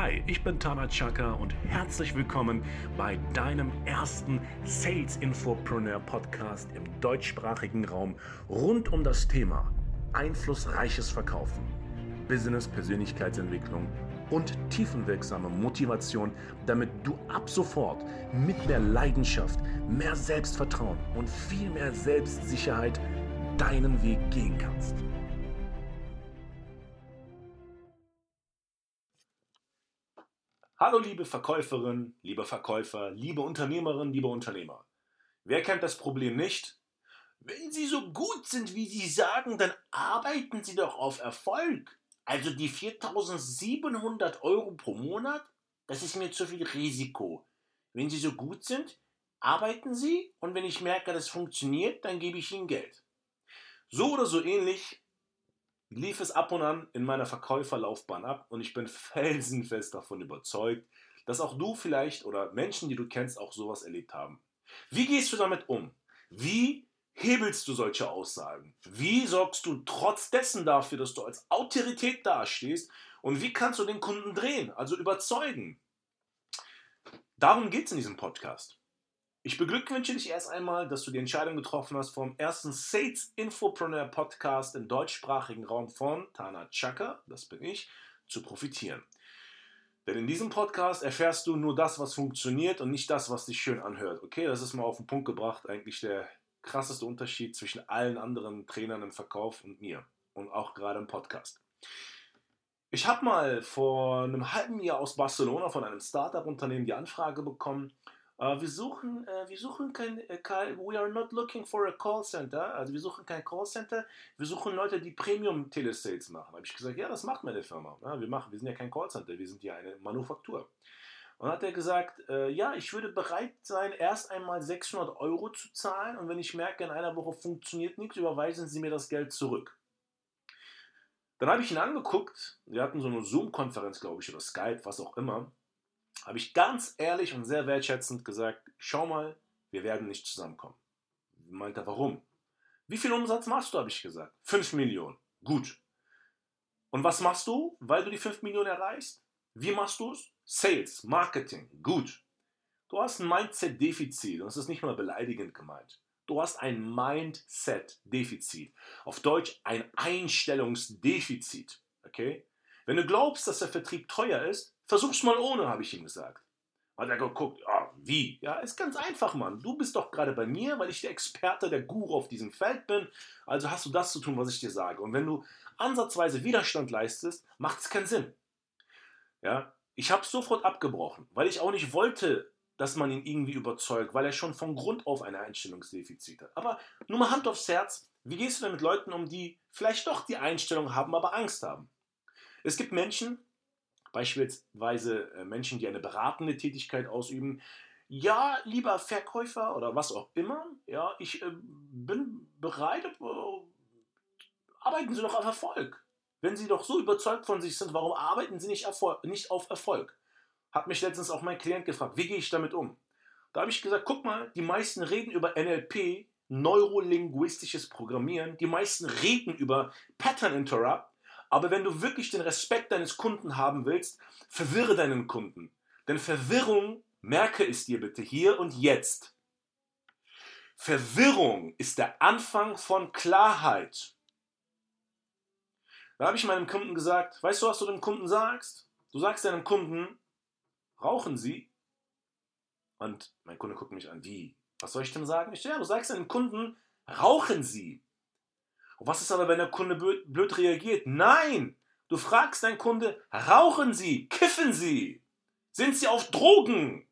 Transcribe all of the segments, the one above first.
Hi, ich bin Tana Chaka und herzlich willkommen bei deinem ersten Sales Infopreneur Podcast im deutschsprachigen Raum rund um das Thema einflussreiches Verkaufen, Business, Persönlichkeitsentwicklung und tiefenwirksame Motivation, damit du ab sofort mit mehr Leidenschaft, mehr Selbstvertrauen und viel mehr Selbstsicherheit deinen Weg gehen kannst. Hallo liebe Verkäuferin, lieber Verkäufer, liebe Unternehmerin, lieber Unternehmer. Wer kennt das Problem nicht? Wenn Sie so gut sind, wie Sie sagen, dann arbeiten Sie doch auf Erfolg. Also die 4700 Euro pro Monat, das ist mir zu viel Risiko. Wenn Sie so gut sind, arbeiten Sie und wenn ich merke, das funktioniert, dann gebe ich Ihnen Geld. So oder so ähnlich lief es ab und an in meiner Verkäuferlaufbahn ab und ich bin felsenfest davon überzeugt, dass auch du vielleicht oder Menschen, die du kennst, auch sowas erlebt haben. Wie gehst du damit um? Wie hebelst du solche Aussagen? Wie sorgst du trotz dessen dafür, dass du als Autorität dastehst? Und wie kannst du den Kunden drehen, also überzeugen? Darum geht es in diesem Podcast. Ich beglückwünsche dich erst einmal, dass du die Entscheidung getroffen hast, vom ersten Sales Infopreneur Podcast im deutschsprachigen Raum von Tana Chaka, das bin ich, zu profitieren. Denn in diesem Podcast erfährst du nur das, was funktioniert und nicht das, was sich schön anhört. Okay, das ist mal auf den Punkt gebracht, eigentlich der krasseste Unterschied zwischen allen anderen Trainern im Verkauf und mir und auch gerade im Podcast. Ich habe mal vor einem halben Jahr aus Barcelona von einem Startup-Unternehmen die Anfrage bekommen, Uh, wir suchen, uh, wir suchen kein, uh, we are not looking for a call center, also wir suchen kein Call Center, wir suchen Leute, die Premium Telesales machen. Habe ich gesagt, ja, das macht meine Firma. Ja, wir machen, wir sind ja kein Call Center, wir sind ja eine Manufaktur. Und hat er gesagt, ja, ich würde bereit sein, erst einmal 600 Euro zu zahlen und wenn ich merke, in einer Woche funktioniert nichts, überweisen Sie mir das Geld zurück. Dann habe ich ihn angeguckt, wir hatten so eine Zoom-Konferenz, glaube ich, oder Skype, was auch immer habe ich ganz ehrlich und sehr wertschätzend gesagt, schau mal, wir werden nicht zusammenkommen. Meint er, warum? Wie viel Umsatz machst du, habe ich gesagt. 5 Millionen. Gut. Und was machst du, weil du die 5 Millionen erreichst? Wie machst du es? Sales, Marketing. Gut. Du hast ein Mindset-Defizit und das ist nicht mal beleidigend gemeint. Du hast ein Mindset-Defizit. Auf Deutsch ein Einstellungsdefizit. Okay? Wenn du glaubst, dass der Vertrieb teuer ist, Versuch's mal ohne, habe ich ihm gesagt. Hat er geguckt, ja, wie? Ja, ist ganz einfach, Mann. Du bist doch gerade bei mir, weil ich der Experte, der Guru auf diesem Feld bin. Also hast du das zu tun, was ich dir sage. Und wenn du ansatzweise Widerstand leistest, macht es keinen Sinn. Ja, ich habe sofort abgebrochen, weil ich auch nicht wollte, dass man ihn irgendwie überzeugt, weil er schon von Grund auf ein Einstellungsdefizit hat. Aber nur mal Hand aufs Herz, wie gehst du denn mit Leuten um, die vielleicht doch die Einstellung haben, aber Angst haben? Es gibt Menschen, beispielsweise äh, Menschen, die eine beratende Tätigkeit ausüben, ja, lieber Verkäufer oder was auch immer, ja, ich äh, bin bereit, äh, arbeiten Sie doch auf Erfolg. Wenn Sie doch so überzeugt von sich sind, warum arbeiten Sie nicht, Erfolg, nicht auf Erfolg? Hat mich letztens auch mein Klient gefragt, wie gehe ich damit um? Da habe ich gesagt, guck mal, die meisten reden über NLP, neurolinguistisches Programmieren, die meisten reden über Pattern Interrupt, aber wenn du wirklich den Respekt deines Kunden haben willst, verwirre deinen Kunden. Denn Verwirrung, merke es dir bitte hier und jetzt. Verwirrung ist der Anfang von Klarheit. Da habe ich meinem Kunden gesagt, weißt du, was du dem Kunden sagst? Du sagst deinem Kunden, rauchen Sie? Und mein Kunde guckt mich an, wie? Was soll ich denn sagen? Ich, ja, du sagst deinem Kunden, rauchen Sie. Was ist aber, wenn der Kunde blöd reagiert? Nein! Du fragst deinen Kunde, rauchen Sie, kiffen Sie, sind Sie auf Drogen?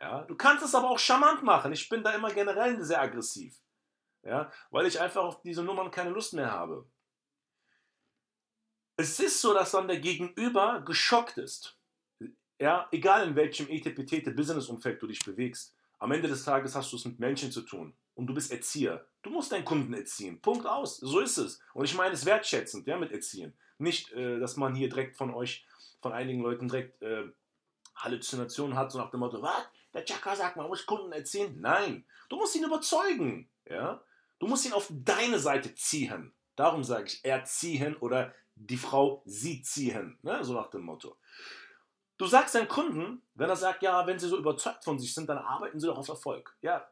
Ja, du kannst es aber auch charmant machen. Ich bin da immer generell sehr aggressiv. Ja, weil ich einfach auf diese Nummern keine Lust mehr habe. Es ist so, dass dann der Gegenüber geschockt ist. Ja, egal in welchem ETPT-Business-Umfeld du dich bewegst. Am Ende des Tages hast du es mit Menschen zu tun und du bist Erzieher. Du musst deinen Kunden erziehen. Punkt aus. So ist es. Und ich meine es wertschätzend, ja, mit Erziehen. Nicht, äh, dass man hier direkt von euch, von einigen Leuten direkt äh, Halluzinationen hat, so nach dem Motto, was? Der Chaka sagt, man muss Kunden erziehen. Nein, du musst ihn überzeugen. Ja? Du musst ihn auf deine Seite ziehen. Darum sage ich erziehen oder die Frau sie ziehen. Ne? So nach dem Motto. Du sagst deinem Kunden, wenn er sagt, ja, wenn sie so überzeugt von sich sind, dann arbeiten sie doch auf Erfolg. Ja,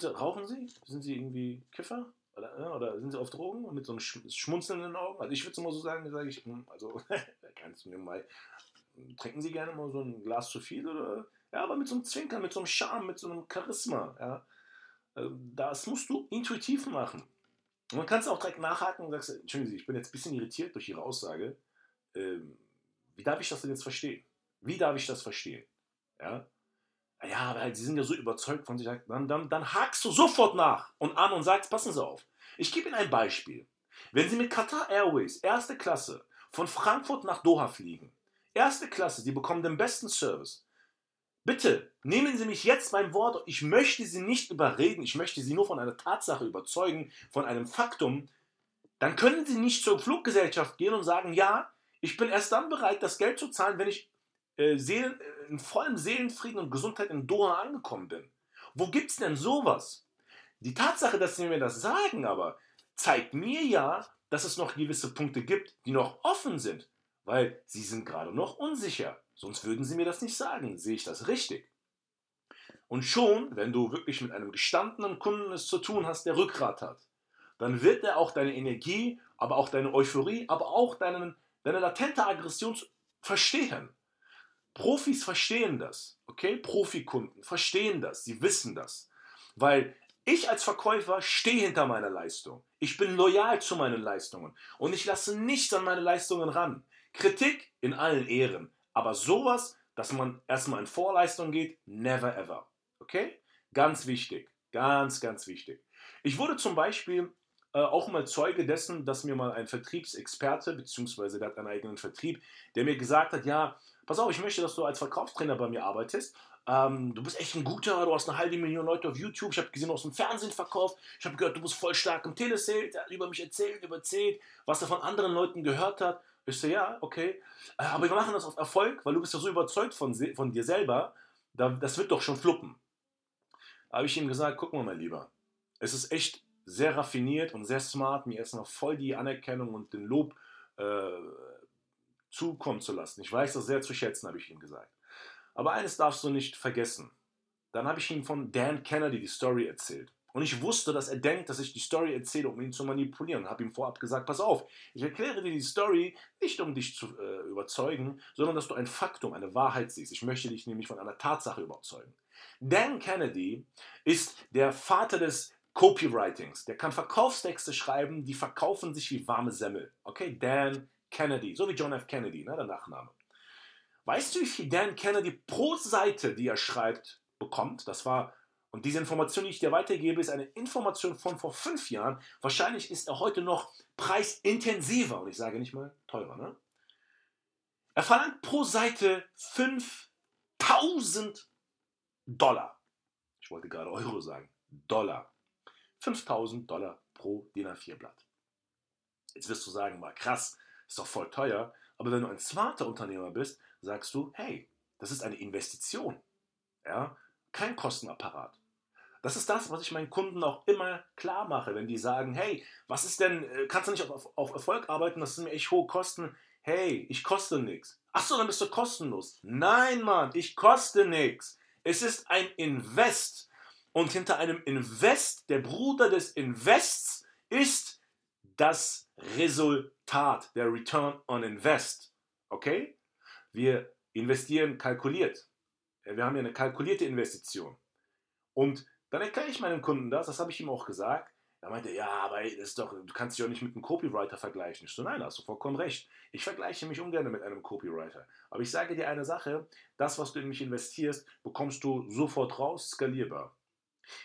sie, rauchen sie? Sind sie irgendwie Kiffer? Oder, oder sind sie auf Drogen und mit so einem Schmunzeln in den Augen? Also ich würde es immer so sagen, sage ich, hm, also mir mal, trinken Sie gerne mal so ein Glas zu viel oder? Ja, aber mit so einem Zwinkern, mit so einem Charme, mit so einem Charisma, ja. Ähm, das musst du intuitiv machen. Und dann kannst du auch direkt nachhaken und sagst, entschuldigen Sie, ich bin jetzt ein bisschen irritiert durch Ihre Aussage. Ähm, wie darf ich das denn jetzt verstehen? Wie darf ich das verstehen? Ja, ja, weil sie sind ja so überzeugt von sich, dann, dann, dann hakst du sofort nach und an und sagst, passen Sie auf. Ich gebe Ihnen ein Beispiel. Wenn Sie mit Qatar Airways erste Klasse von Frankfurt nach Doha fliegen, erste Klasse, Sie bekommen den besten Service. Bitte nehmen Sie mich jetzt beim Wort. Ich möchte Sie nicht überreden. Ich möchte Sie nur von einer Tatsache überzeugen, von einem Faktum. Dann können Sie nicht zur Fluggesellschaft gehen und sagen, ja, ich bin erst dann bereit, das Geld zu zahlen, wenn ich äh, Seelen, äh, in vollem Seelenfrieden und Gesundheit in Doha angekommen bin. Wo gibt es denn sowas? Die Tatsache, dass sie mir das sagen, aber zeigt mir ja, dass es noch gewisse Punkte gibt, die noch offen sind, weil sie sind gerade noch unsicher. Sonst würden sie mir das nicht sagen. Sehe ich das richtig? Und schon, wenn du wirklich mit einem gestandenen Kunden es zu tun hast, der Rückgrat hat, dann wird er auch deine Energie, aber auch deine Euphorie, aber auch deinen, deine latente Aggression verstehen. Profis verstehen das, okay? Profikunden verstehen das, sie wissen das. Weil ich als Verkäufer stehe hinter meiner Leistung. Ich bin loyal zu meinen Leistungen und ich lasse nichts an meine Leistungen ran. Kritik in allen Ehren, aber sowas, dass man erstmal in Vorleistung geht, never ever. Okay? Ganz wichtig, ganz, ganz wichtig. Ich wurde zum Beispiel äh, auch mal Zeuge dessen, dass mir mal ein Vertriebsexperte, beziehungsweise der hat einen eigenen Vertrieb, der mir gesagt hat, ja, pass auf, ich möchte, dass du als Verkaufstrainer bei mir arbeitest. Ähm, du bist echt ein guter, du hast eine halbe Million Leute auf YouTube. Ich habe gesehen, du hast im Fernsehen verkauft. Ich habe gehört, du bist voll stark im Telesales. Er hat über mich erzählt, überzählt, was er von anderen Leuten gehört hat. Ich so, ja, okay. Äh, aber wir machen das auf Erfolg, weil du bist ja so überzeugt von, von dir selber. das wird doch schon fluppen. Da habe ich ihm gesagt, guck mal, mein Lieber. Es ist echt sehr raffiniert und sehr smart, mir erstmal voll die Anerkennung und den Lob äh, zukommen zu lassen. Ich weiß das sehr zu schätzen, habe ich ihm gesagt. Aber eines darfst du nicht vergessen. Dann habe ich ihm von Dan Kennedy die Story erzählt. Und ich wusste, dass er denkt, dass ich die Story erzähle, um ihn zu manipulieren. Und habe ihm vorab gesagt, pass auf, ich erkläre dir die Story nicht, um dich zu äh, überzeugen, sondern dass du ein Faktum, eine Wahrheit siehst. Ich möchte dich nämlich von einer Tatsache überzeugen. Dan Kennedy ist der Vater des Copywritings. Der kann Verkaufstexte schreiben, die verkaufen sich wie warme Semmel. Okay, Dan Kennedy, so wie John F. Kennedy, ne, der Nachname. Weißt du, wie viel Dan Kennedy pro Seite, die er schreibt, bekommt? Das war, und diese Information, die ich dir weitergebe, ist eine Information von vor fünf Jahren. Wahrscheinlich ist er heute noch preisintensiver, und ich sage nicht mal teurer, ne? Er verlangt pro Seite 5000 Dollar. Ich wollte gerade Euro sagen. Dollar. 5000 Dollar pro DIN A4-Blatt. Jetzt wirst du sagen, mal krass, ist doch voll teuer. Aber wenn du ein smarter Unternehmer bist, sagst du, hey, das ist eine Investition. Ja? Kein Kostenapparat. Das ist das, was ich meinen Kunden auch immer klar mache, wenn die sagen, hey, was ist denn, äh, kannst du nicht auf, auf Erfolg arbeiten, das sind mir echt hohe Kosten. Hey, ich koste nichts. Achso, dann bist du kostenlos. Nein, Mann, ich koste nichts. Es ist ein Invest. Und hinter einem Invest, der Bruder des Invests, ist das Resultat, der Return on Invest. Okay? Wir investieren kalkuliert. Wir haben ja eine kalkulierte Investition. Und dann erkläre ich meinem Kunden das, das habe ich ihm auch gesagt. Er meinte, ja, aber das ist doch, du kannst dich auch nicht mit einem Copywriter vergleichen. Ich so, nein, hast du vollkommen recht. Ich vergleiche mich ungern mit einem Copywriter. Aber ich sage dir eine Sache, das, was du in mich investierst, bekommst du sofort raus, skalierbar.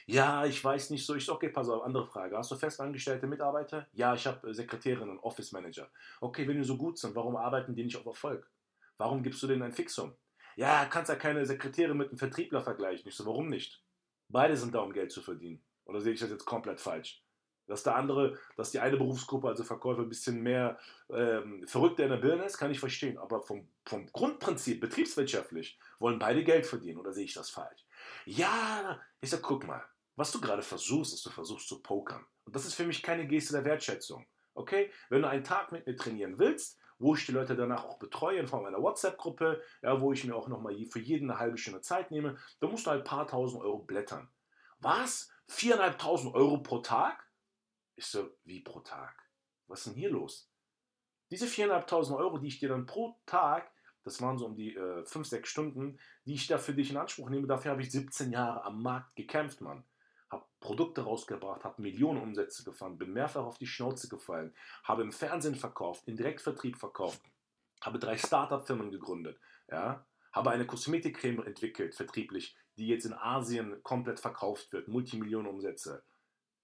Ja, ich weiß nicht so. Ich so, okay, pass auf, andere Frage. Hast du festangestellte Mitarbeiter? Ja, ich habe äh, Sekretärinnen und Office Manager. Okay, wenn die so gut sind, warum arbeiten die nicht auf Erfolg? Warum gibst du denen ein Fixum? Ja, kannst ja keine Sekretärin mit einem Vertriebler vergleichen. Ich so, warum nicht? Beide sind da, um Geld zu verdienen. Oder sehe ich das jetzt komplett falsch? Dass der andere, dass die eine Berufsgruppe, also Verkäufer, ein bisschen mehr ähm, verrückter in der Birne ist, kann ich verstehen. Aber vom, vom Grundprinzip, betriebswirtschaftlich, wollen beide Geld verdienen. Oder sehe ich das falsch? Ja, ich sag, guck mal, was du gerade versuchst, ist, du versuchst zu pokern. Und das ist für mich keine Geste der Wertschätzung. Okay? Wenn du einen Tag mit mir trainieren willst, wo ich die Leute danach auch betreue in Form einer WhatsApp-Gruppe, ja, wo ich mir auch nochmal für jeden eine halbe Stunde Zeit nehme. Da musst du halt ein paar tausend Euro blättern. Was? 4.500 Euro pro Tag? Ich so, wie pro Tag? Was ist denn hier los? Diese 4.500 Euro, die ich dir dann pro Tag, das waren so um die äh, 5, 6 Stunden, die ich da für dich in Anspruch nehme, dafür habe ich 17 Jahre am Markt gekämpft, Mann habe Produkte rausgebracht, habe Millionen Umsätze gefahren, bin mehrfach auf die Schnauze gefallen, habe im Fernsehen verkauft, in Direktvertrieb verkauft, habe drei Startup-Firmen gegründet, ja, habe eine Kosmetikcreme entwickelt, vertrieblich, die jetzt in Asien komplett verkauft wird, Multimillionen Umsätze.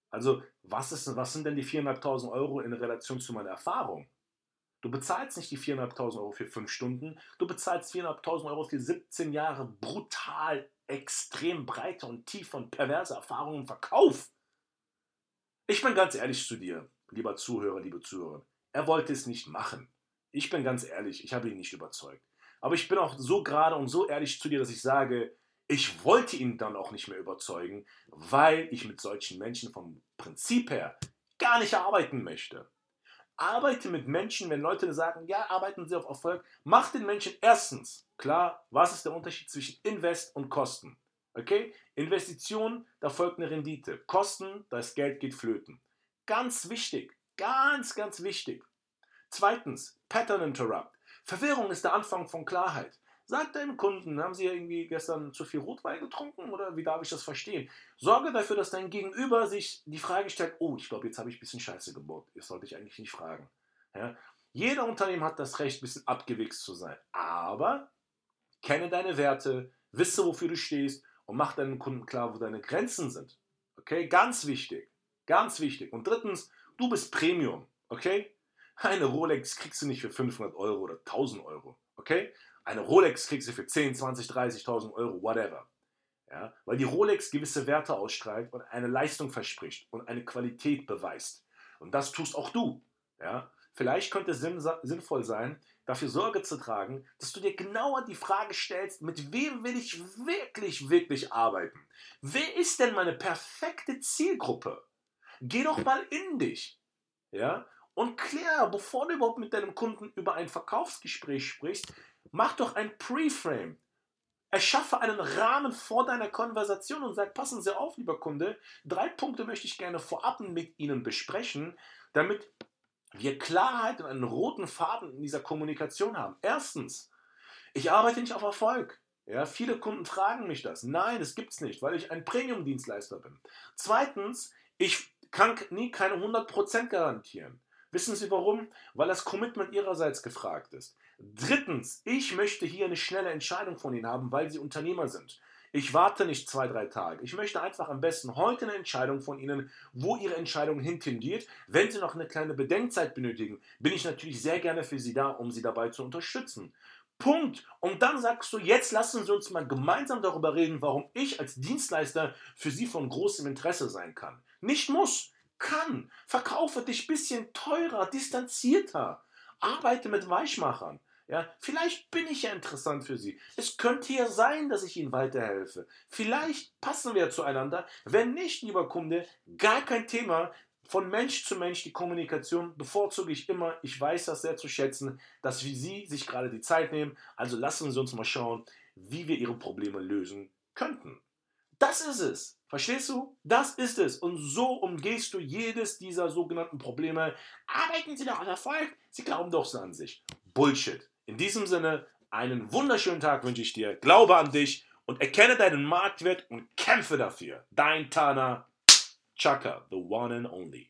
Also, was, ist, was sind denn die 4.500 Euro in Relation zu meiner Erfahrung? Du bezahlst nicht die 4.500 Euro für 5 Stunden, du bezahlst 4.500 Euro für 17 Jahre brutal extrem breite und tiefe und perverse Erfahrungen im Verkauf. Ich bin ganz ehrlich zu dir, lieber Zuhörer, liebe Zuhörer. Er wollte es nicht machen. Ich bin ganz ehrlich, ich habe ihn nicht überzeugt. Aber ich bin auch so gerade und so ehrlich zu dir, dass ich sage, ich wollte ihn dann auch nicht mehr überzeugen, weil ich mit solchen Menschen vom Prinzip her gar nicht arbeiten möchte. Arbeite mit Menschen, wenn Leute sagen, ja, arbeiten Sie auf Erfolg, mach den Menschen erstens klar, was ist der Unterschied zwischen Invest und Kosten. Okay? Investition, da folgt eine Rendite. Kosten, das Geld geht flöten. Ganz wichtig, ganz, ganz wichtig. Zweitens, Pattern Interrupt. Verwirrung ist der Anfang von Klarheit. Sag deinem Kunden, haben Sie irgendwie gestern zu viel Rotwein getrunken oder wie darf ich das verstehen? Sorge dafür, dass dein Gegenüber sich die Frage stellt, oh, ich glaube, jetzt habe ich ein bisschen Scheiße gebaut. Das sollte ich eigentlich nicht fragen. Ja? Jeder Unternehmen hat das Recht, ein bisschen abgewichst zu sein. Aber kenne deine Werte, wisse, wofür du stehst und mach deinen Kunden klar, wo deine Grenzen sind. Okay, ganz wichtig. Ganz wichtig. Und drittens, du bist Premium. Okay? Eine Rolex kriegst du nicht für 500 Euro oder 1000 Euro. Okay? Eine Rolex kriegst du für 10, 20, 30.000 Euro, whatever. Ja, weil die Rolex gewisse Werte ausstrahlt und eine Leistung verspricht und eine Qualität beweist. Und das tust auch du. Ja? Vielleicht könnte es sinnvoll sein, dafür Sorge zu tragen, dass du dir genauer die Frage stellst, mit wem will ich wirklich, wirklich arbeiten? Wer ist denn meine perfekte Zielgruppe? Geh doch mal in dich. Ja? Und klär, bevor du überhaupt mit deinem Kunden über ein Verkaufsgespräch sprichst, Mach doch ein Preframe. Erschaffe einen Rahmen vor deiner Konversation und sag, passen Sie auf, lieber Kunde, drei Punkte möchte ich gerne vorab mit Ihnen besprechen, damit wir Klarheit und einen roten Faden in dieser Kommunikation haben. Erstens, ich arbeite nicht auf Erfolg. Ja, viele Kunden fragen mich das. Nein, es nicht, weil ich ein Premium-Dienstleister bin. Zweitens, ich kann nie keine 100% garantieren. Wissen Sie warum? Weil das Commitment Ihrerseits gefragt ist. Drittens, ich möchte hier eine schnelle Entscheidung von Ihnen haben, weil Sie Unternehmer sind. Ich warte nicht zwei, drei Tage. Ich möchte einfach am besten heute eine Entscheidung von Ihnen, wo Ihre Entscheidung hintendiert. Wenn Sie noch eine kleine Bedenkzeit benötigen, bin ich natürlich sehr gerne für Sie da, um Sie dabei zu unterstützen. Punkt. Und dann sagst du, jetzt lassen Sie uns mal gemeinsam darüber reden, warum ich als Dienstleister für Sie von großem Interesse sein kann. Nicht muss, kann. Verkaufe dich ein bisschen teurer, distanzierter. Arbeite mit Weichmachern. Ja, vielleicht bin ich ja interessant für Sie. Es könnte ja sein, dass ich Ihnen weiterhelfe. Vielleicht passen wir zueinander. Wenn nicht, lieber Kunde, gar kein Thema. Von Mensch zu Mensch die Kommunikation bevorzuge ich immer. Ich weiß das sehr zu schätzen, dass wie Sie sich gerade die Zeit nehmen. Also lassen Sie uns mal schauen, wie wir Ihre Probleme lösen könnten. Das ist es. Verstehst du? Das ist es. Und so umgehst du jedes dieser sogenannten Probleme. Arbeiten Sie doch an Erfolg. Sie glauben doch so an sich. Bullshit. In diesem Sinne, einen wunderschönen Tag wünsche ich dir. Glaube an dich und erkenne deinen Marktwert und kämpfe dafür. Dein Tana Chaka, the one and only.